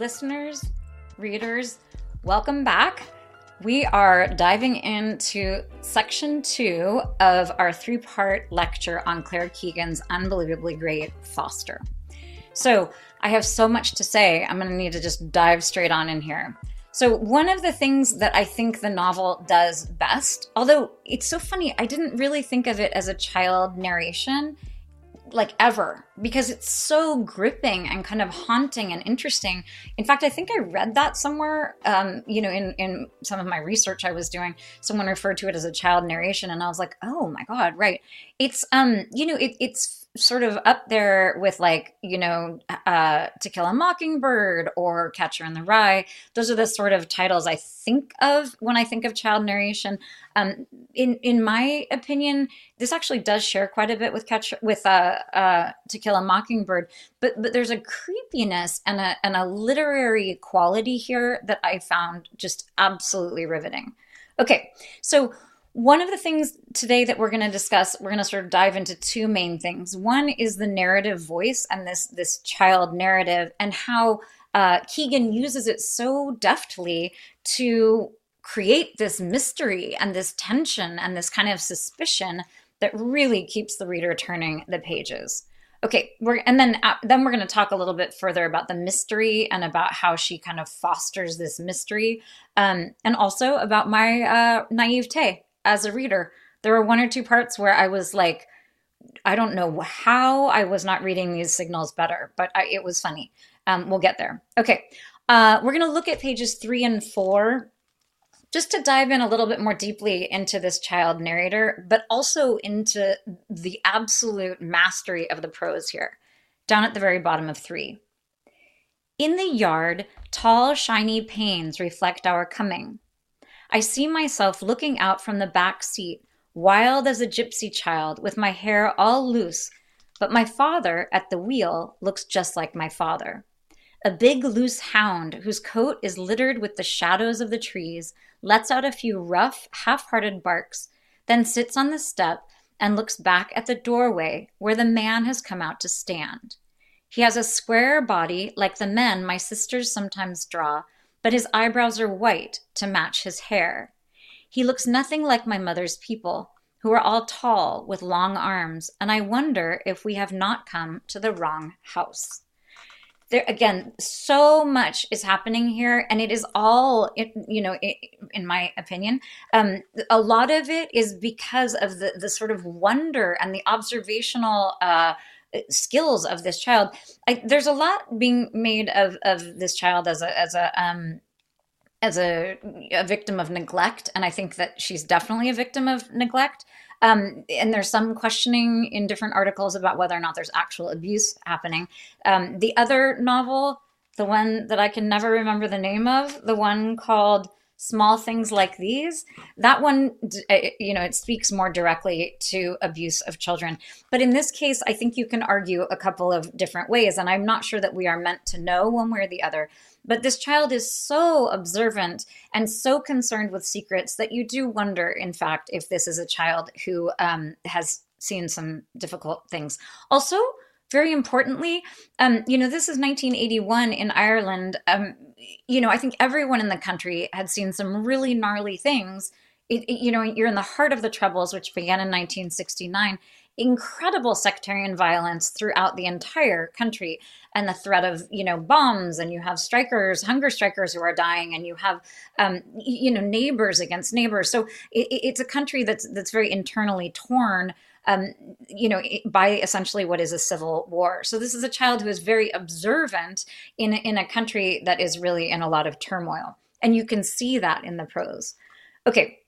listeners, readers, welcome back. We are diving into section two of our three part lecture on Claire Keegan's unbelievably great Foster. So, I have so much to say, I'm going to need to just dive straight on in here. So, one of the things that I think the novel does best, although it's so funny, I didn't really think of it as a child narration like ever because it's so gripping and kind of haunting and interesting. In fact, I think I read that somewhere. Um, you know, in in some of my research I was doing, someone referred to it as a child narration, and I was like, oh my god, right? It's um, you know, it, it's sort of up there with like you know uh, to kill a mockingbird or catcher in the rye. Those are the sort of titles i think of when i think of child narration. Um, in in my opinion this actually does share quite a bit with catcher with uh, uh, to kill a mockingbird but but there's a creepiness and a and a literary quality here that i found just absolutely riveting. Okay so one of the things today that we're going to discuss, we're going to sort of dive into two main things. One is the narrative voice and this this child narrative, and how uh, Keegan uses it so deftly to create this mystery and this tension and this kind of suspicion that really keeps the reader turning the pages. Okay, we're and then uh, then we're going to talk a little bit further about the mystery and about how she kind of fosters this mystery, um, and also about my uh, naivete as a reader. There were one or two parts where I was like, I don't know how I was not reading these signals better, but I, it was funny. Um, we'll get there. Okay. Uh, we're going to look at pages three and four just to dive in a little bit more deeply into this child narrator, but also into the absolute mastery of the prose here, down at the very bottom of three. In the yard, tall, shiny panes reflect our coming. I see myself looking out from the back seat, wild as a gypsy child, with my hair all loose, but my father at the wheel looks just like my father. A big loose hound whose coat is littered with the shadows of the trees lets out a few rough, half hearted barks, then sits on the step and looks back at the doorway where the man has come out to stand. He has a square body like the men my sisters sometimes draw, but his eyebrows are white to match his hair. He looks nothing like my mother's people, who are all tall with long arms, and I wonder if we have not come to the wrong house. There again, so much is happening here, and it is all, you know, in my opinion, um, a lot of it is because of the the sort of wonder and the observational. Uh, skills of this child. I, there's a lot being made of of this child as a as a um, as a, a victim of neglect, and I think that she's definitely a victim of neglect. Um, and there's some questioning in different articles about whether or not there's actual abuse happening. Um, the other novel, the one that I can never remember the name of, the one called small things like these that one uh, you know it speaks more directly to abuse of children but in this case i think you can argue a couple of different ways and i'm not sure that we are meant to know one way or the other but this child is so observant and so concerned with secrets that you do wonder in fact if this is a child who um, has seen some difficult things also very importantly, um, you know, this is 1981 in Ireland. Um, you know, I think everyone in the country had seen some really gnarly things. It, it, you know, you're in the heart of the Troubles, which began in 1969. Incredible sectarian violence throughout the entire country, and the threat of you know bombs, and you have strikers, hunger strikers who are dying, and you have um, you know neighbors against neighbors. So it, it's a country that's that's very internally torn um, you know, by essentially what is a civil war. So this is a child who is very observant in in a country that is really in a lot of turmoil, and you can see that in the prose. Okay,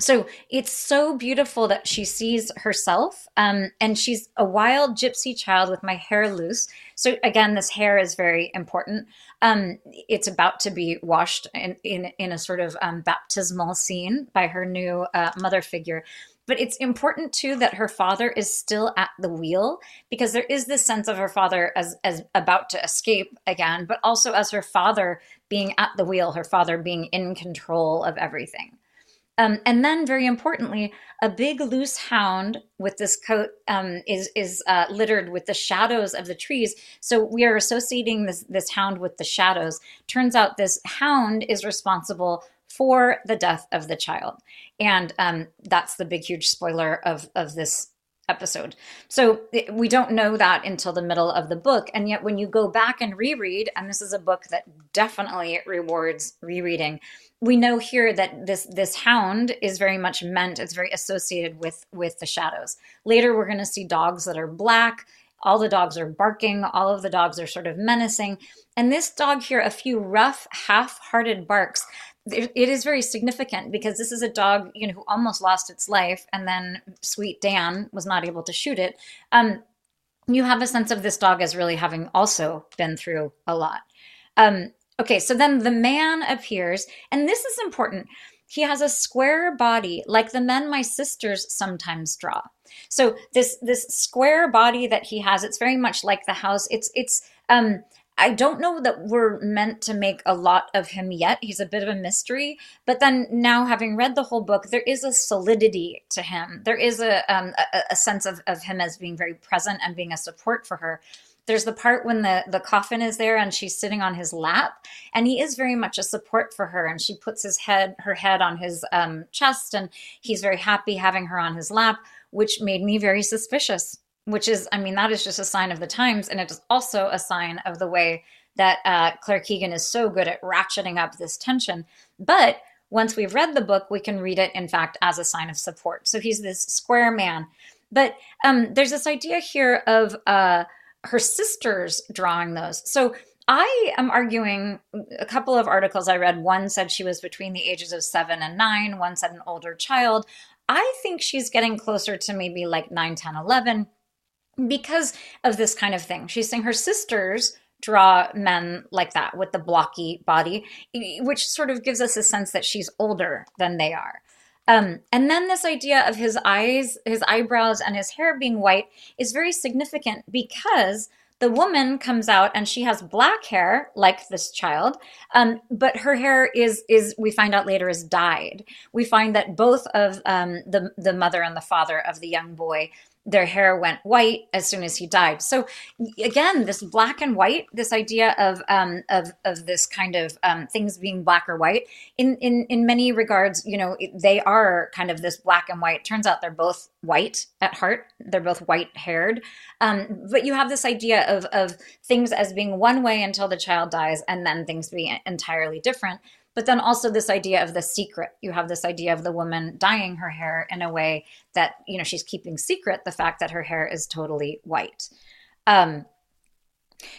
so it's so beautiful that she sees herself um, and she's a wild gypsy child with my hair loose so again this hair is very important um, it's about to be washed in, in, in a sort of um, baptismal scene by her new uh, mother figure but it's important too that her father is still at the wheel because there is this sense of her father as as about to escape again, but also as her father being at the wheel, her father being in control of everything. Um, and then, very importantly, a big loose hound with this coat um, is is uh, littered with the shadows of the trees. So we are associating this this hound with the shadows. Turns out this hound is responsible for the death of the child, and um, that's the big huge spoiler of of this episode. So we don't know that until the middle of the book. And yet, when you go back and reread, and this is a book that definitely rewards rereading, we know here that this this hound is very much meant it's very associated with with the shadows. Later we're going to see dogs that are black. All the dogs are barking. All of the dogs are sort of menacing. And this dog here a few rough half-hearted barks it is very significant because this is a dog you know who almost lost its life and then sweet dan was not able to shoot it um, you have a sense of this dog as really having also been through a lot um, Okay, so then the man appears, and this is important. He has a square body like the men my sisters sometimes draw. So this this square body that he has, it's very much like the house. It's it's um I don't know that we're meant to make a lot of him yet. He's a bit of a mystery. But then now, having read the whole book, there is a solidity to him. There is a, um, a, a sense of, of him as being very present and being a support for her there's the part when the the coffin is there and she's sitting on his lap and he is very much a support for her and she puts his head her head on his um, chest and he's very happy having her on his lap which made me very suspicious which is i mean that is just a sign of the times and it is also a sign of the way that uh, claire keegan is so good at ratcheting up this tension but once we've read the book we can read it in fact as a sign of support so he's this square man but um, there's this idea here of uh, her sisters drawing those. So I am arguing a couple of articles I read. One said she was between the ages of seven and nine, one said an older child. I think she's getting closer to maybe like 9, 10, 11 because of this kind of thing. She's saying her sisters draw men like that with the blocky body, which sort of gives us a sense that she's older than they are. Um, and then this idea of his eyes, his eyebrows, and his hair being white is very significant because the woman comes out and she has black hair like this child um, but her hair is is we find out later is dyed we find that both of um, the the mother and the father of the young boy their hair went white as soon as he died. So again, this black and white, this idea of um, of of this kind of um, things being black or white, in in in many regards, you know, they are kind of this black and white. Turns out they're both white at heart. They're both white haired, um, but you have this idea of of things as being one way until the child dies, and then things being entirely different but then also this idea of the secret. You have this idea of the woman dyeing her hair in a way that you know she's keeping secret the fact that her hair is totally white. Um,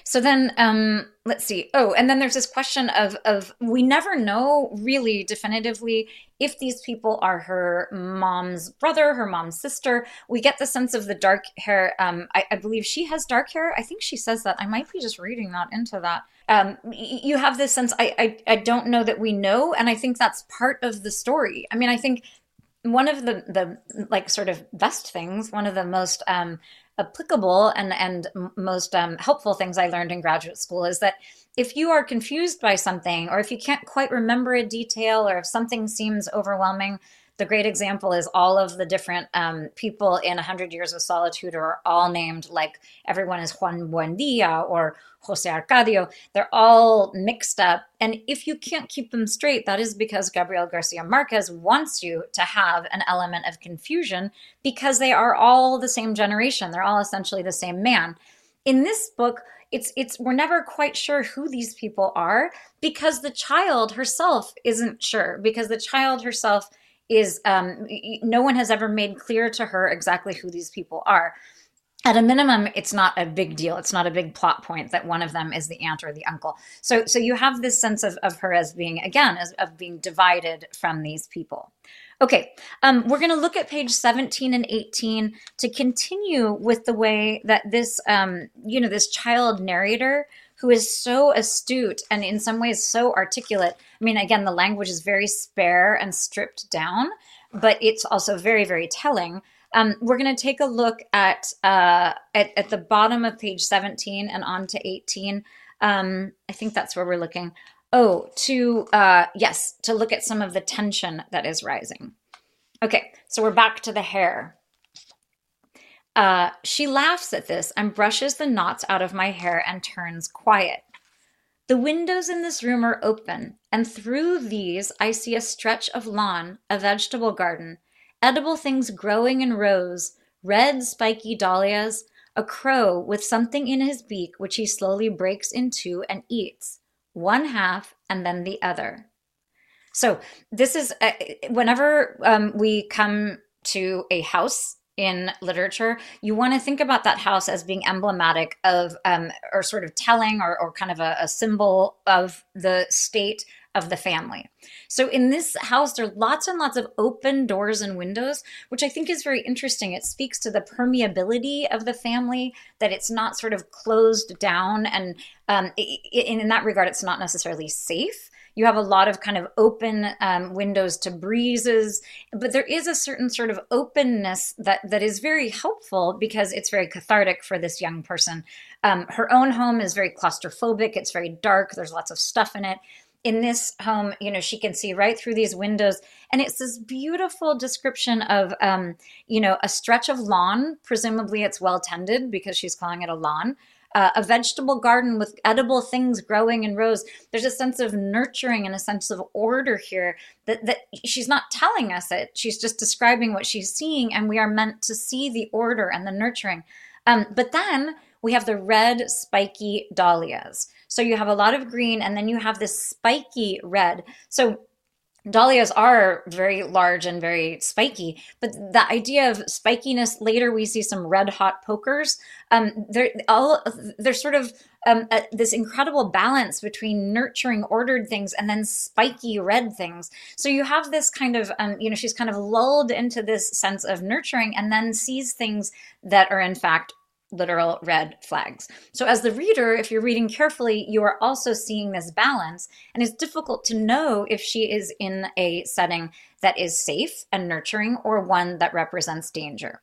so then um, let's see. Oh and then there's this question of of we never know really definitively if these people are her mom's brother her mom's sister. We get the sense of the dark hair. Um, I, I believe she has dark hair. I think she says that. I might be just reading that into that. Um, you have this sense I, I i don't know that we know and i think that's part of the story. I mean i think one of the the like sort of best things one of the most um, applicable and and most um, helpful things i learned in graduate school is that if you are confused by something or if you can't quite remember a detail or if something seems overwhelming the great example is all of the different um, people in 100 Years of Solitude are all named like everyone is Juan Buendia or Jose Arcadio. They're all mixed up. And if you can't keep them straight, that is because Gabriel Garcia Marquez wants you to have an element of confusion because they are all the same generation. They're all essentially the same man. In this book, it's it's we're never quite sure who these people are because the child herself isn't sure because the child herself is um, no one has ever made clear to her exactly who these people are. At a minimum, it's not a big deal. It's not a big plot point that one of them is the aunt or the uncle. So, so you have this sense of, of her as being, again, as, of being divided from these people. Okay, um, we're going to look at page 17 and 18 to continue with the way that this, um, you know, this child narrator who is so astute and in some ways so articulate. I mean, again, the language is very spare and stripped down, but it's also very, very telling. Um, we're going to take a look at, uh, at, at the bottom of page 17 and on to 18. Um, I think that's where we're looking. Oh, to, uh, yes, to look at some of the tension that is rising. Okay, so we're back to the hair. Uh, she laughs at this and brushes the knots out of my hair and turns quiet. The windows in this room are open, and through these I see a stretch of lawn, a vegetable garden, edible things growing in rows, red spiky dahlias, a crow with something in his beak which he slowly breaks in two and eats, one half and then the other. So, this is uh, whenever um, we come to a house in literature, you want to think about that house as being emblematic of, um, or sort of telling, or, or kind of a, a symbol of the state of the family. So in this house, there are lots and lots of open doors and windows, which I think is very interesting. It speaks to the permeability of the family, that it's not sort of closed down. And um, in that regard, it's not necessarily safe. You have a lot of kind of open um, windows to breezes, but there is a certain sort of openness that that is very helpful because it's very cathartic for this young person. Um, her own home is very claustrophobic. It's very dark. There's lots of stuff in it in this home, you know, she can see right through these windows. And it's this beautiful description of, um, you know, a stretch of lawn. Presumably it's well tended because she's calling it a lawn. Uh, a vegetable garden with edible things growing in rows. There's a sense of nurturing and a sense of order here that, that she's not telling us it. She's just describing what she's seeing, and we are meant to see the order and the nurturing. Um, but then we have the red spiky dahlias. So you have a lot of green and then you have this spiky red. So dahlias are very large and very spiky but the idea of spikiness later we see some red hot pokers. Um, they're all they're sort of um, this incredible balance between nurturing ordered things and then spiky red things. So you have this kind of um, you know she's kind of lulled into this sense of nurturing and then sees things that are in fact literal red flags. So, as the reader, if you're reading carefully, you are also seeing this balance, and it's difficult to know if she is in a setting that is safe and nurturing or one that represents danger.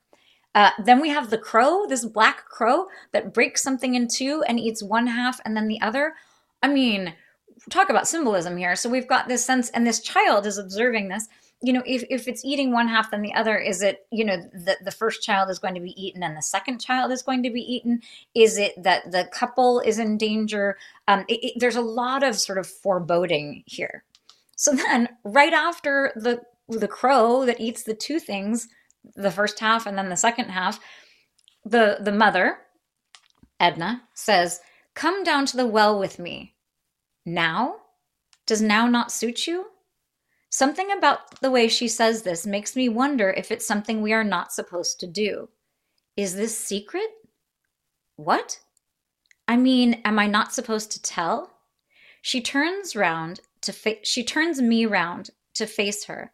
Uh, then we have the crow, this black crow that breaks something in two and eats one half and then the other. I mean, talk about symbolism here. So we've got this sense, and this child is observing this you know, if, if it's eating one half then the other, is it, you know, that the first child is going to be eaten and the second child is going to be eaten? Is it that the couple is in danger? Um, it, it, there's a lot of sort of foreboding here. So then, right after the the crow that eats the two things, the first half and then the second half, the the mother, Edna, says, "Come down to the well with me." Now, does now not suit you? Something about the way she says this makes me wonder if it's something we are not supposed to do. Is this secret? What? I mean, am I not supposed to tell? She turns round to fa- she turns me round to face her.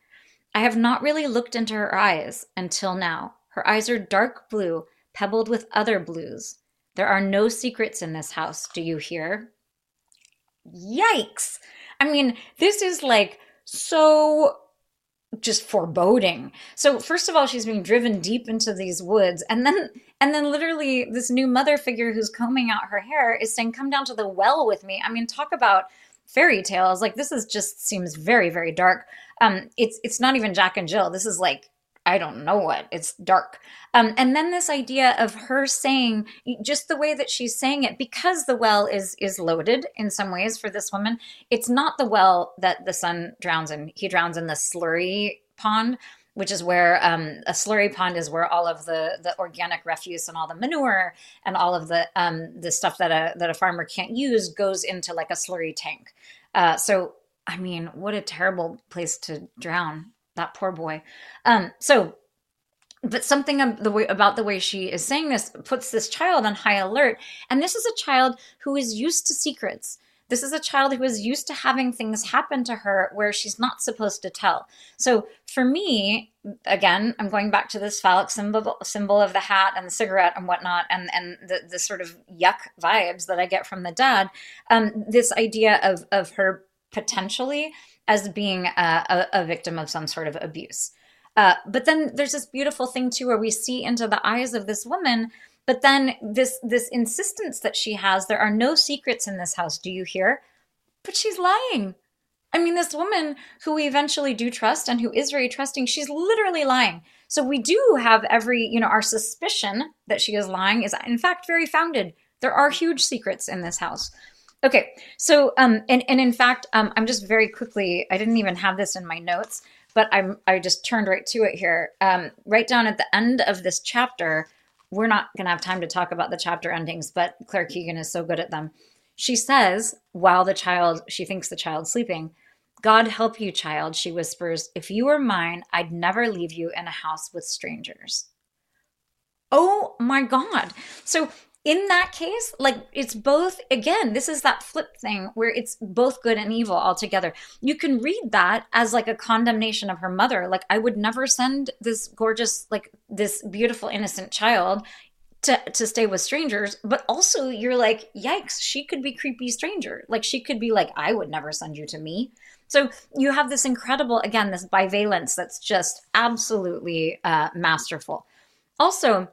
I have not really looked into her eyes until now. Her eyes are dark blue, pebbled with other blues. There are no secrets in this house, do you hear? Yikes! I mean, this is like so just foreboding. So first of all, she's being driven deep into these woods, and then and then literally this new mother figure who's combing out her hair is saying, "Come down to the well with me." I mean, talk about fairy tales. Like this is just seems very very dark. Um, it's it's not even Jack and Jill. This is like I don't know what. It's dark. Um, and then this idea of her saying just the way that she's saying it, because the well is is loaded in some ways for this woman. It's not the well that the son drowns in. He drowns in the slurry pond, which is where um, a slurry pond is where all of the the organic refuse and all the manure and all of the um, the stuff that a that a farmer can't use goes into like a slurry tank. Uh, so I mean, what a terrible place to drown that poor boy. Um, so, but something the way, about the way she is saying this puts this child on high alert. And this is a child who is used to secrets. This is a child who is used to having things happen to her where she's not supposed to tell. So for me, again, I'm going back to this phallic symbol symbol of the hat and the cigarette and whatnot, and and the, the sort of yuck vibes that I get from the dad. Um, this idea of of her potentially as being a, a, a victim of some sort of abuse. Uh, but then there's this beautiful thing too, where we see into the eyes of this woman. But then this this insistence that she has, there are no secrets in this house. Do you hear? but she's lying. I mean, this woman who we eventually do trust and who is very trusting, she's literally lying. So we do have every, you know, our suspicion that she is lying is in fact very founded. There are huge secrets in this house. Okay, so um, and and in fact, um, I'm just very quickly. I didn't even have this in my notes, but I'm I just turned right to it here. Um, right down at the end of this chapter, we're not going to have time to talk about the chapter endings, but Claire Keegan is so good at them. She says, while the child, she thinks the child's sleeping, God help you, child, she whispers. If you were mine, I'd never leave you in a house with strangers. Oh my God. So in that case, like it's both, again, this is that flip thing where it's both good and evil altogether. You can read that as like a condemnation of her mother. Like, I would never send this gorgeous, like this beautiful, innocent child to, to stay with strangers. But also, you're like, yikes, she could be creepy stranger. Like, she could be like, I would never send you to me. So you have this incredible, again, this bivalence that's just absolutely uh, masterful. Also,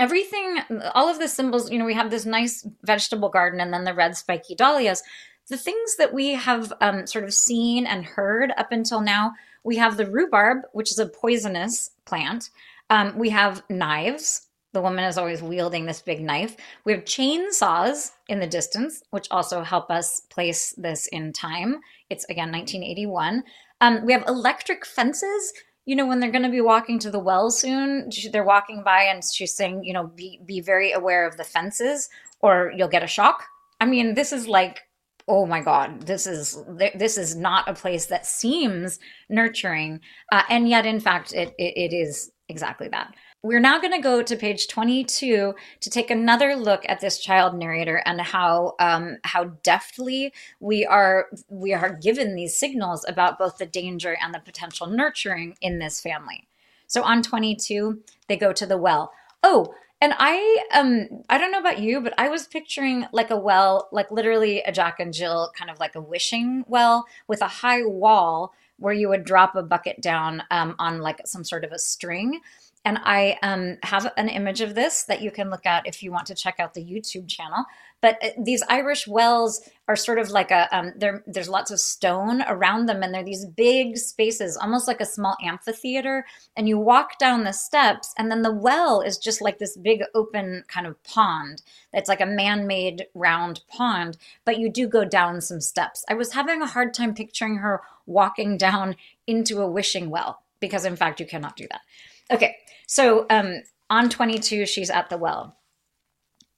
everything, all of the symbols, you know, we have this nice vegetable garden and then the red spiky dahlias. The things that we have um, sort of seen and heard up until now, we have the rhubarb, which is a poisonous plant. Um, we have knives. The woman is always wielding this big knife. We have chainsaws in the distance, which also help us place this in time. It's again 1981. Um, we have electric fences you know, when they're going to be walking to the well soon, they're walking by and she's saying, you know, be be very aware of the fences or you'll get a shock. I mean, this is like oh my god this is this is not a place that seems nurturing uh, and yet in fact it, it, it is exactly that we're now going to go to page 22 to take another look at this child narrator and how um, how deftly we are we are given these signals about both the danger and the potential nurturing in this family. So on 22, they go to the well. Oh, and I um I don't know about you, but I was picturing like a well, like literally a Jack and Jill kind of like a wishing well with a high wall where you would drop a bucket down um, on like some sort of a string and I um, have an image of this that you can look at if you want to check out the YouTube channel. But uh, these Irish wells are sort of like a um, there's lots of stone around them, and they're these big spaces, almost like a small amphitheater. And you walk down the steps, and then the well is just like this big open kind of pond. It's like a man-made round pond, but you do go down some steps. I was having a hard time picturing her walking down into a wishing well because, in fact, you cannot do that. Okay, so um, on 22, she's at the well.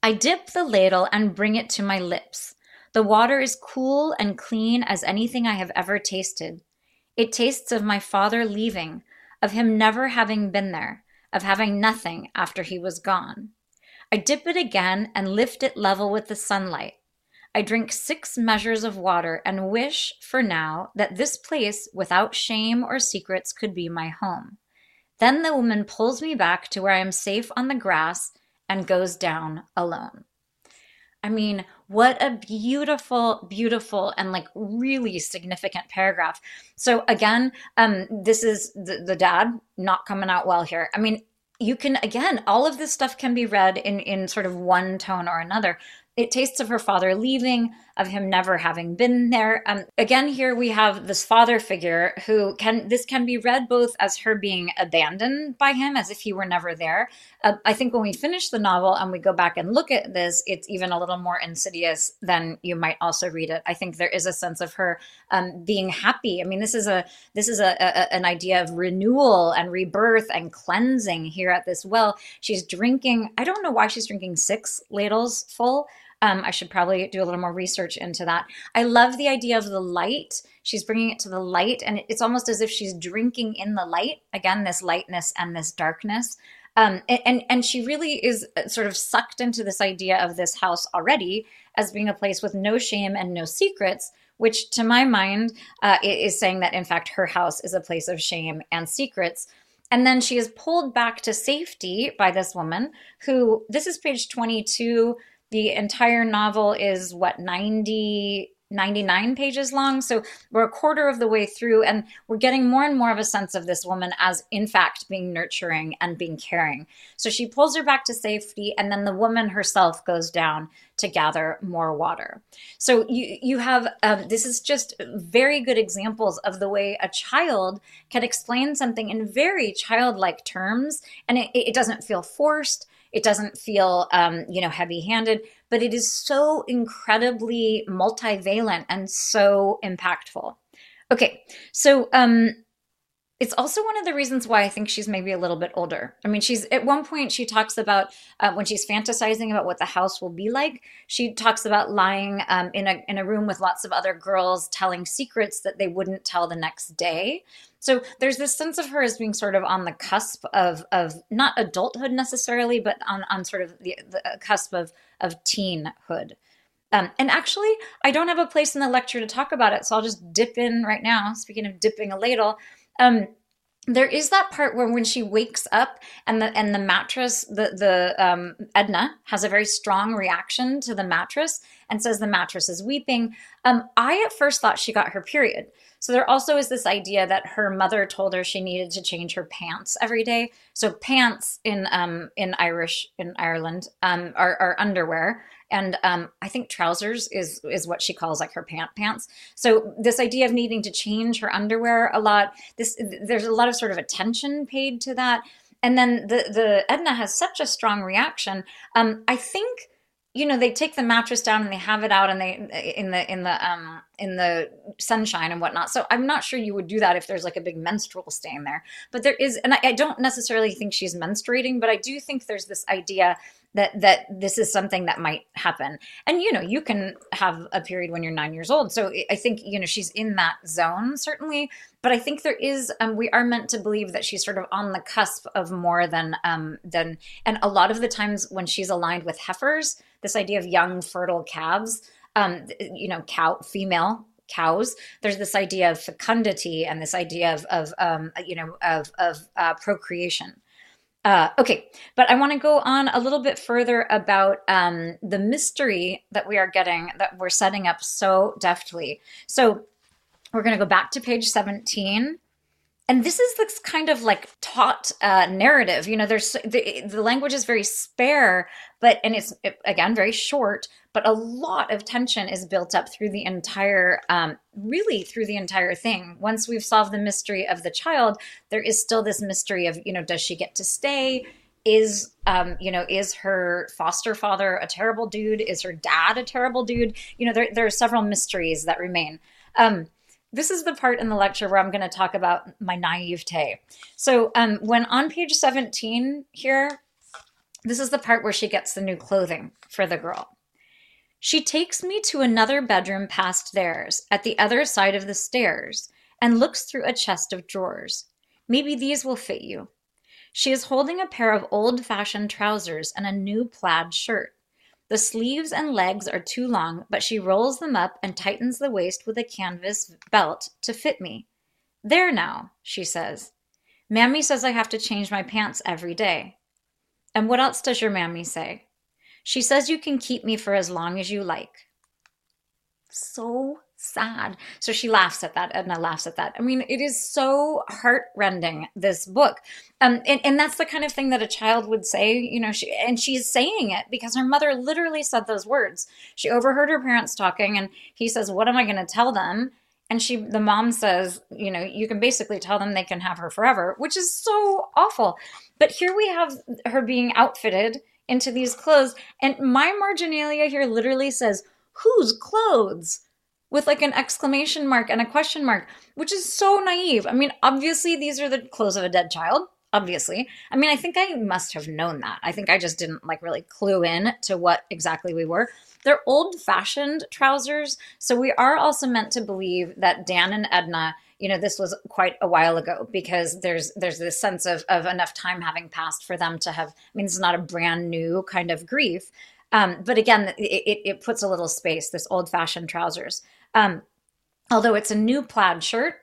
I dip the ladle and bring it to my lips. The water is cool and clean as anything I have ever tasted. It tastes of my father leaving, of him never having been there, of having nothing after he was gone. I dip it again and lift it level with the sunlight. I drink six measures of water and wish, for now, that this place, without shame or secrets, could be my home. Then the woman pulls me back to where I am safe on the grass and goes down alone. I mean, what a beautiful, beautiful, and like really significant paragraph. So, again, um, this is the, the dad not coming out well here. I mean, you can again all of this stuff can be read in in sort of one tone or another it tastes of her father leaving, of him never having been there. Um, again, here we have this father figure who can, this can be read both as her being abandoned by him, as if he were never there. Uh, I think when we finish the novel and we go back and look at this, it's even a little more insidious than you might also read it. I think there is a sense of her um, being happy. I mean, this is a, this is a, a, an idea of renewal and rebirth and cleansing here at this well. She's drinking, I don't know why she's drinking six ladles full. Um, I should probably do a little more research into that. I love the idea of the light. She's bringing it to the light, and it's almost as if she's drinking in the light. Again, this lightness and this darkness. Um, and and she really is uh, sort of sucked into this idea of this house already as being a place with no shame and no secrets, which to my mind uh, is saying that in fact her house is a place of shame and secrets. And then she is pulled back to safety by this woman who, this is page 22 the entire novel is what 90 99 pages long. So we're a quarter of the way through, and we're getting more and more of a sense of this woman as, in fact, being nurturing and being caring. So she pulls her back to safety, and then the woman herself goes down to gather more water. So you you have um, this is just very good examples of the way a child can explain something in very childlike terms, and it, it doesn't feel forced. It doesn't feel, um, you know, heavy-handed, but it is so incredibly multivalent and so impactful. Okay, so um, it's also one of the reasons why I think she's maybe a little bit older. I mean, she's at one point she talks about uh, when she's fantasizing about what the house will be like. She talks about lying um, in a in a room with lots of other girls, telling secrets that they wouldn't tell the next day. So there's this sense of her as being sort of on the cusp of of not adulthood necessarily, but on on sort of the, the cusp of of teenhood. Um, and actually, I don't have a place in the lecture to talk about it, so I'll just dip in right now. Speaking of dipping a ladle, um, there is that part where when she wakes up and the and the mattress the the um, Edna has a very strong reaction to the mattress and says the mattress is weeping. Um, I at first thought she got her period. So there also is this idea that her mother told her she needed to change her pants every day. So pants in um, in Irish in Ireland um, are, are underwear, and um, I think trousers is is what she calls like her pant pants. So this idea of needing to change her underwear a lot, this there's a lot of sort of attention paid to that. And then the the Edna has such a strong reaction. Um, I think you know they take the mattress down and they have it out and they in the in the um in the sunshine and whatnot. So i'm not sure you would do that if there's like a big menstrual stain there. But there is and i, I don't necessarily think she's menstruating but i do think there's this idea that that this is something that might happen. And you know you can have a period when you're nine years old. So i think you know she's in that zone certainly. But i think there is um, we are meant to believe that she's sort of on the cusp of more than um than and a lot of the times when she's aligned with heifers this idea of young fertile calves um you know cow female cows. There's this idea of fecundity and this idea of of um you know of of uh, procreation. Uh, okay, but I want to go on a little bit further about um, the mystery that we are getting, that we're setting up so deftly. So we're going to go back to page 17 and this is this kind of like taut uh, narrative you know there's the, the language is very spare but and it's again very short but a lot of tension is built up through the entire um, really through the entire thing. Once we've solved the mystery of the child there is still this mystery of you know does she get to stay? Is um, you know is her foster father a terrible dude? Is her dad a terrible dude? You know there, there are several mysteries that remain. Um, this is the part in the lecture where I'm going to talk about my naivete. So, um, when on page 17 here, this is the part where she gets the new clothing for the girl. She takes me to another bedroom past theirs, at the other side of the stairs, and looks through a chest of drawers. Maybe these will fit you. She is holding a pair of old fashioned trousers and a new plaid shirt. The sleeves and legs are too long, but she rolls them up and tightens the waist with a canvas belt to fit me. There now, she says. Mammy says I have to change my pants every day. And what else does your mammy say? She says you can keep me for as long as you like. So sad. So she laughs at that. Edna laughs at that. I mean, it is so heartrending, this book. Um, and, and that's the kind of thing that a child would say, you know, she, and she's saying it because her mother literally said those words. She overheard her parents talking and he says, what am I going to tell them? And she, the mom says, you know, you can basically tell them they can have her forever, which is so awful. But here we have her being outfitted into these clothes. And my marginalia here literally says, whose clothes? With like an exclamation mark and a question mark, which is so naive. I mean, obviously, these are the clothes of a dead child. Obviously. I mean, I think I must have known that. I think I just didn't like really clue in to what exactly we were. They're old fashioned trousers. So we are also meant to believe that Dan and Edna you know this was quite a while ago because there's there's this sense of, of enough time having passed for them to have i mean is not a brand new kind of grief um, but again it, it, puts a little space this old fashioned trousers um, although it's a new plaid shirt,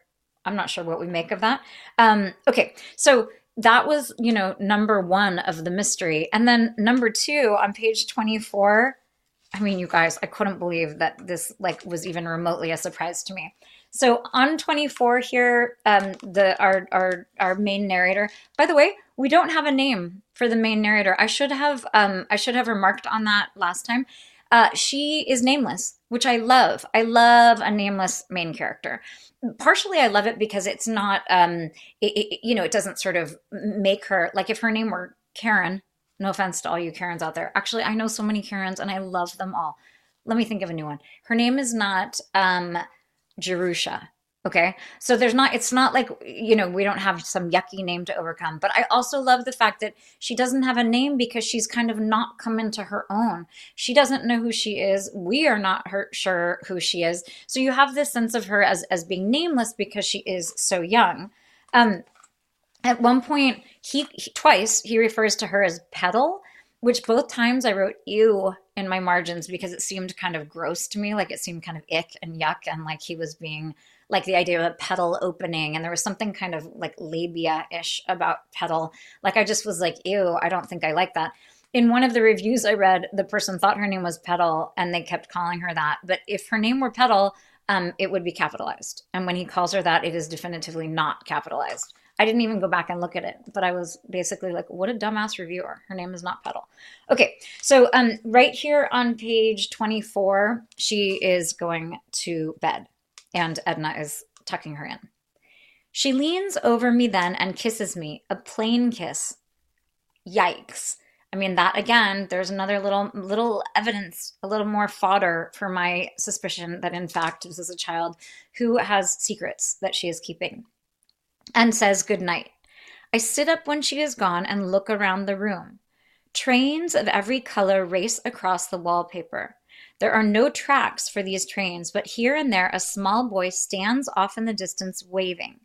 I'm not sure what we make of that. Um, okay, so that was, you know, number one of the mystery. And then number two on page 24, I mean, you guys, I couldn't believe that this like was even remotely a surprise to me. So on 24 here, um, the our our our main narrator. By the way, we don't have a name for the main narrator. I should have um I should have remarked on that last time. Uh, she is nameless, which I love. I love a nameless main character. Partially, I love it because it's not, um, it, it, you know, it doesn't sort of make her like if her name were Karen. No offense to all you Karens out there. Actually, I know so many Karens and I love them all. Let me think of a new one. Her name is not um, Jerusha. Okay. So there's not, it's not like, you know, we don't have some yucky name to overcome. But I also love the fact that she doesn't have a name because she's kind of not come into her own. She doesn't know who she is. We are not her, sure who she is. So you have this sense of her as, as being nameless because she is so young. Um, at one point, he, he twice he refers to her as Petal, which both times I wrote ew in my margins because it seemed kind of gross to me. Like it seemed kind of ick and yuck, and like he was being like the idea of a petal opening, and there was something kind of like labia ish about petal. Like I just was like, ew, I don't think I like that. In one of the reviews I read, the person thought her name was Petal, and they kept calling her that. But if her name were Petal, um, it would be capitalized. And when he calls her that, it is definitively not capitalized. I didn't even go back and look at it, but I was basically like, what a dumbass reviewer. Her name is not Petal. Okay, so um, right here on page 24, she is going to bed, and Edna is tucking her in. She leans over me then and kisses me, a plain kiss. Yikes. I mean that again, there's another little little evidence, a little more fodder for my suspicion that in fact this is a child who has secrets that she is keeping and says good night. I sit up when she is gone and look around the room. Trains of every color race across the wallpaper. There are no tracks for these trains, but here and there a small boy stands off in the distance waving.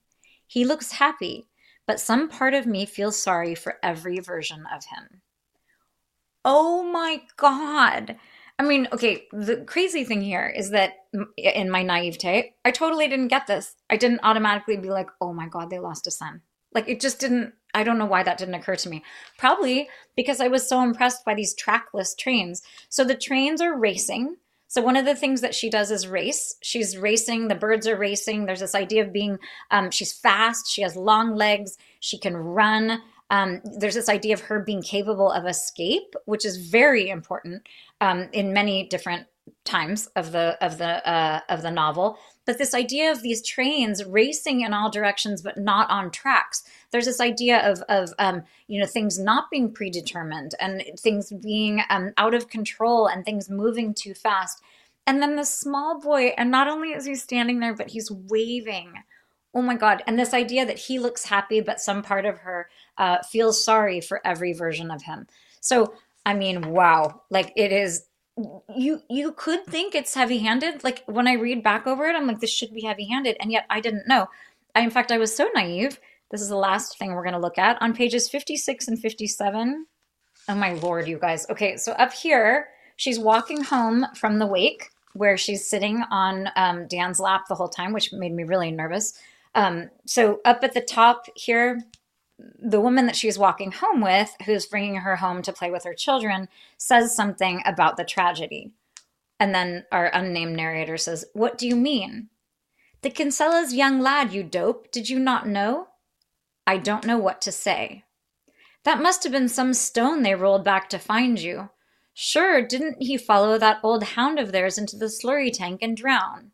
He looks happy, but some part of me feels sorry for every version of him. Oh my God. I mean, okay, the crazy thing here is that in my naivete, I totally didn't get this. I didn't automatically be like, oh my God, they lost a son. Like it just didn't, I don't know why that didn't occur to me. Probably because I was so impressed by these trackless trains. So the trains are racing. So one of the things that she does is race. She's racing. The birds are racing. There's this idea of being. Um, she's fast. She has long legs. She can run. Um, there's this idea of her being capable of escape, which is very important um, in many different times of the of the uh, of the novel. But this idea of these trains racing in all directions, but not on tracks. There's this idea of of um, you know things not being predetermined and things being um, out of control and things moving too fast. And then the small boy, and not only is he standing there, but he's waving. Oh my God. And this idea that he looks happy, but some part of her uh, feels sorry for every version of him. So I mean, wow. Like it is you you could think it's heavy-handed. Like when I read back over it, I'm like, this should be heavy-handed, and yet I didn't know. I, in fact, I was so naive. This is the last thing we're going to look at on pages 56 and 57. Oh my lord, you guys. Okay, so up here, she's walking home from the wake where she's sitting on um, Dan's lap the whole time, which made me really nervous. Um, so up at the top here, the woman that she's walking home with, who's bringing her home to play with her children, says something about the tragedy. And then our unnamed narrator says, What do you mean? The Kinsella's young lad, you dope. Did you not know? I don't know what to say. That must have been some stone they rolled back to find you. Sure, didn't he follow that old hound of theirs into the slurry tank and drown?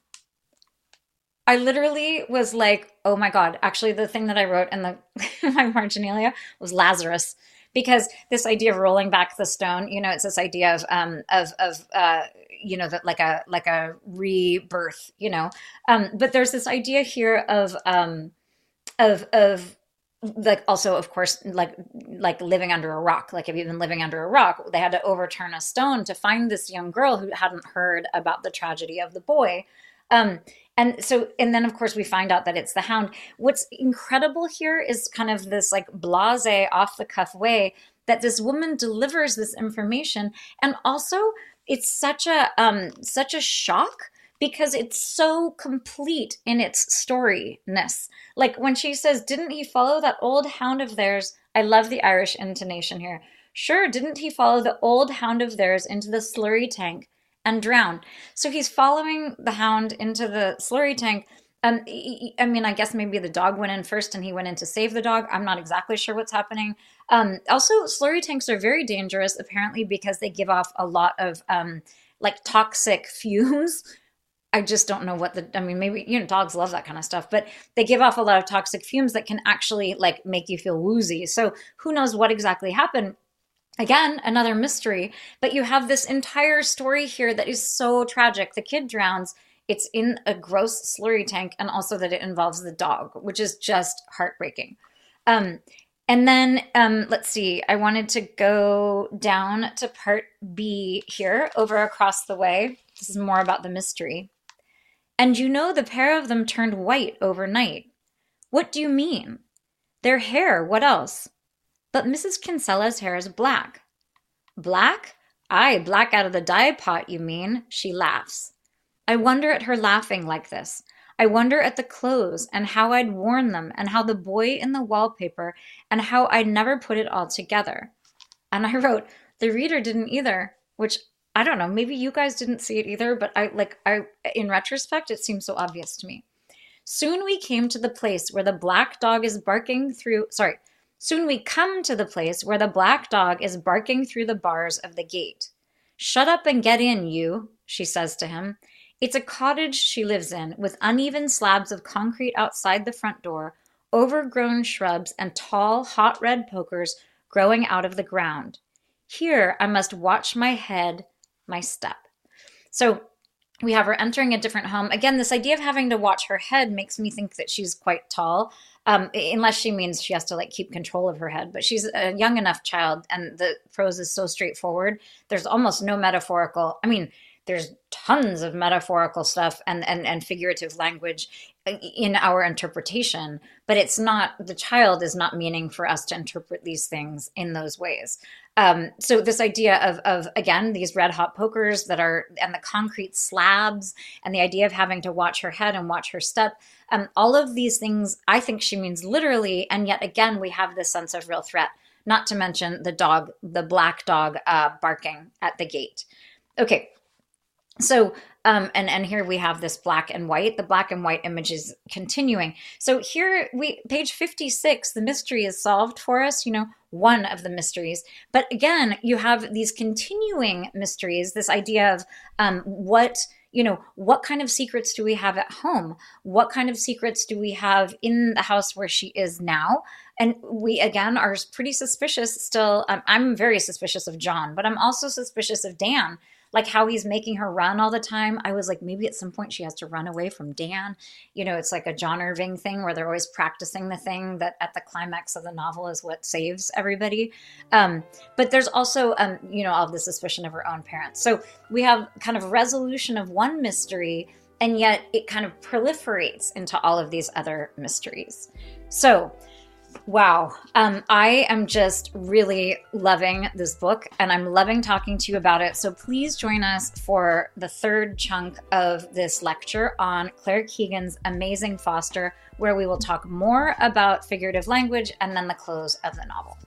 I literally was like, oh my God. Actually, the thing that I wrote in the my marginalia was Lazarus. Because this idea of rolling back the stone, you know, it's this idea of um of of uh you know that like a like a rebirth, you know. Um, but there's this idea here of um of of like also of course like like living under a rock like if you've been living under a rock they had to overturn a stone to find this young girl who hadn't heard about the tragedy of the boy um and so and then of course we find out that it's the hound. What's incredible here is kind of this like blase off the cuff way that this woman delivers this information. And also it's such a um such a shock because it's so complete in its storyness. Like when she says didn't he follow that old hound of theirs? I love the irish intonation here. Sure didn't he follow the old hound of theirs into the slurry tank and drown. So he's following the hound into the slurry tank. Um, I mean, I guess maybe the dog went in first and he went in to save the dog. I'm not exactly sure what's happening. Um, also, slurry tanks are very dangerous, apparently, because they give off a lot of um, like toxic fumes. I just don't know what the, I mean, maybe, you know, dogs love that kind of stuff, but they give off a lot of toxic fumes that can actually like make you feel woozy. So who knows what exactly happened. Again, another mystery, but you have this entire story here that is so tragic. The kid drowns. It's in a gross slurry tank, and also that it involves the dog, which is just heartbreaking. Um, and then um, let's see, I wanted to go down to part B here, over across the way. This is more about the mystery. And you know the pair of them turned white overnight. What do you mean? Their hair, what else? But Mrs. Kinsella's hair is black. Black? Aye, black out of the dye pot, you mean, she laughs. I wonder at her laughing like this. I wonder at the clothes and how I'd worn them and how the boy in the wallpaper and how I'd never put it all together. And I wrote, the reader didn't either, which I don't know, maybe you guys didn't see it either, but I like I in retrospect it seems so obvious to me. Soon we came to the place where the black dog is barking through sorry, soon we come to the place where the black dog is barking through the bars of the gate. Shut up and get in, you, she says to him. It's a cottage she lives in, with uneven slabs of concrete outside the front door, overgrown shrubs, and tall, hot red pokers growing out of the ground. Here I must watch my head, my step. So we have her entering a different home. Again, this idea of having to watch her head makes me think that she's quite tall, um, unless she means she has to like keep control of her head. But she's a young enough child, and the prose is so straightforward. There's almost no metaphorical. I mean, there's tons of metaphorical stuff and, and, and figurative language in our interpretation, but it's not, the child is not meaning for us to interpret these things in those ways. Um, so this idea of, of, again, these red hot pokers that are, and the concrete slabs and the idea of having to watch her head and watch her step, um, all of these things, I think she means literally. And yet again, we have this sense of real threat, not to mention the dog, the black dog uh, barking at the gate. Okay, so um, and and here we have this black and white. The black and white image is continuing. So here we page 56 the mystery is solved for us you know one of the mysteries. But again you have these continuing mysteries this idea of um, what you know what kind of secrets do we have at home? What kind of secrets do we have in the house where she is now? And we again are pretty suspicious still. Um, i'm very suspicious of john but i'm also suspicious of dan like how he's making her run all the time. I was like, maybe at some point she has to run away from Dan. You know, it's like a John Irving thing where they're always practicing the thing that at the climax of the novel is what saves everybody. Um, but there's also, um, you know, all the suspicion of her own parents. So we have kind of resolution of one mystery, and yet it kind of proliferates into all of these other mysteries. So, Wow. Um, I am just really loving this book and I'm loving talking to you about it. So please join us for the third chunk of this lecture on Claire Keegan's Amazing Foster, where we will talk more about figurative language and then the close of the novel.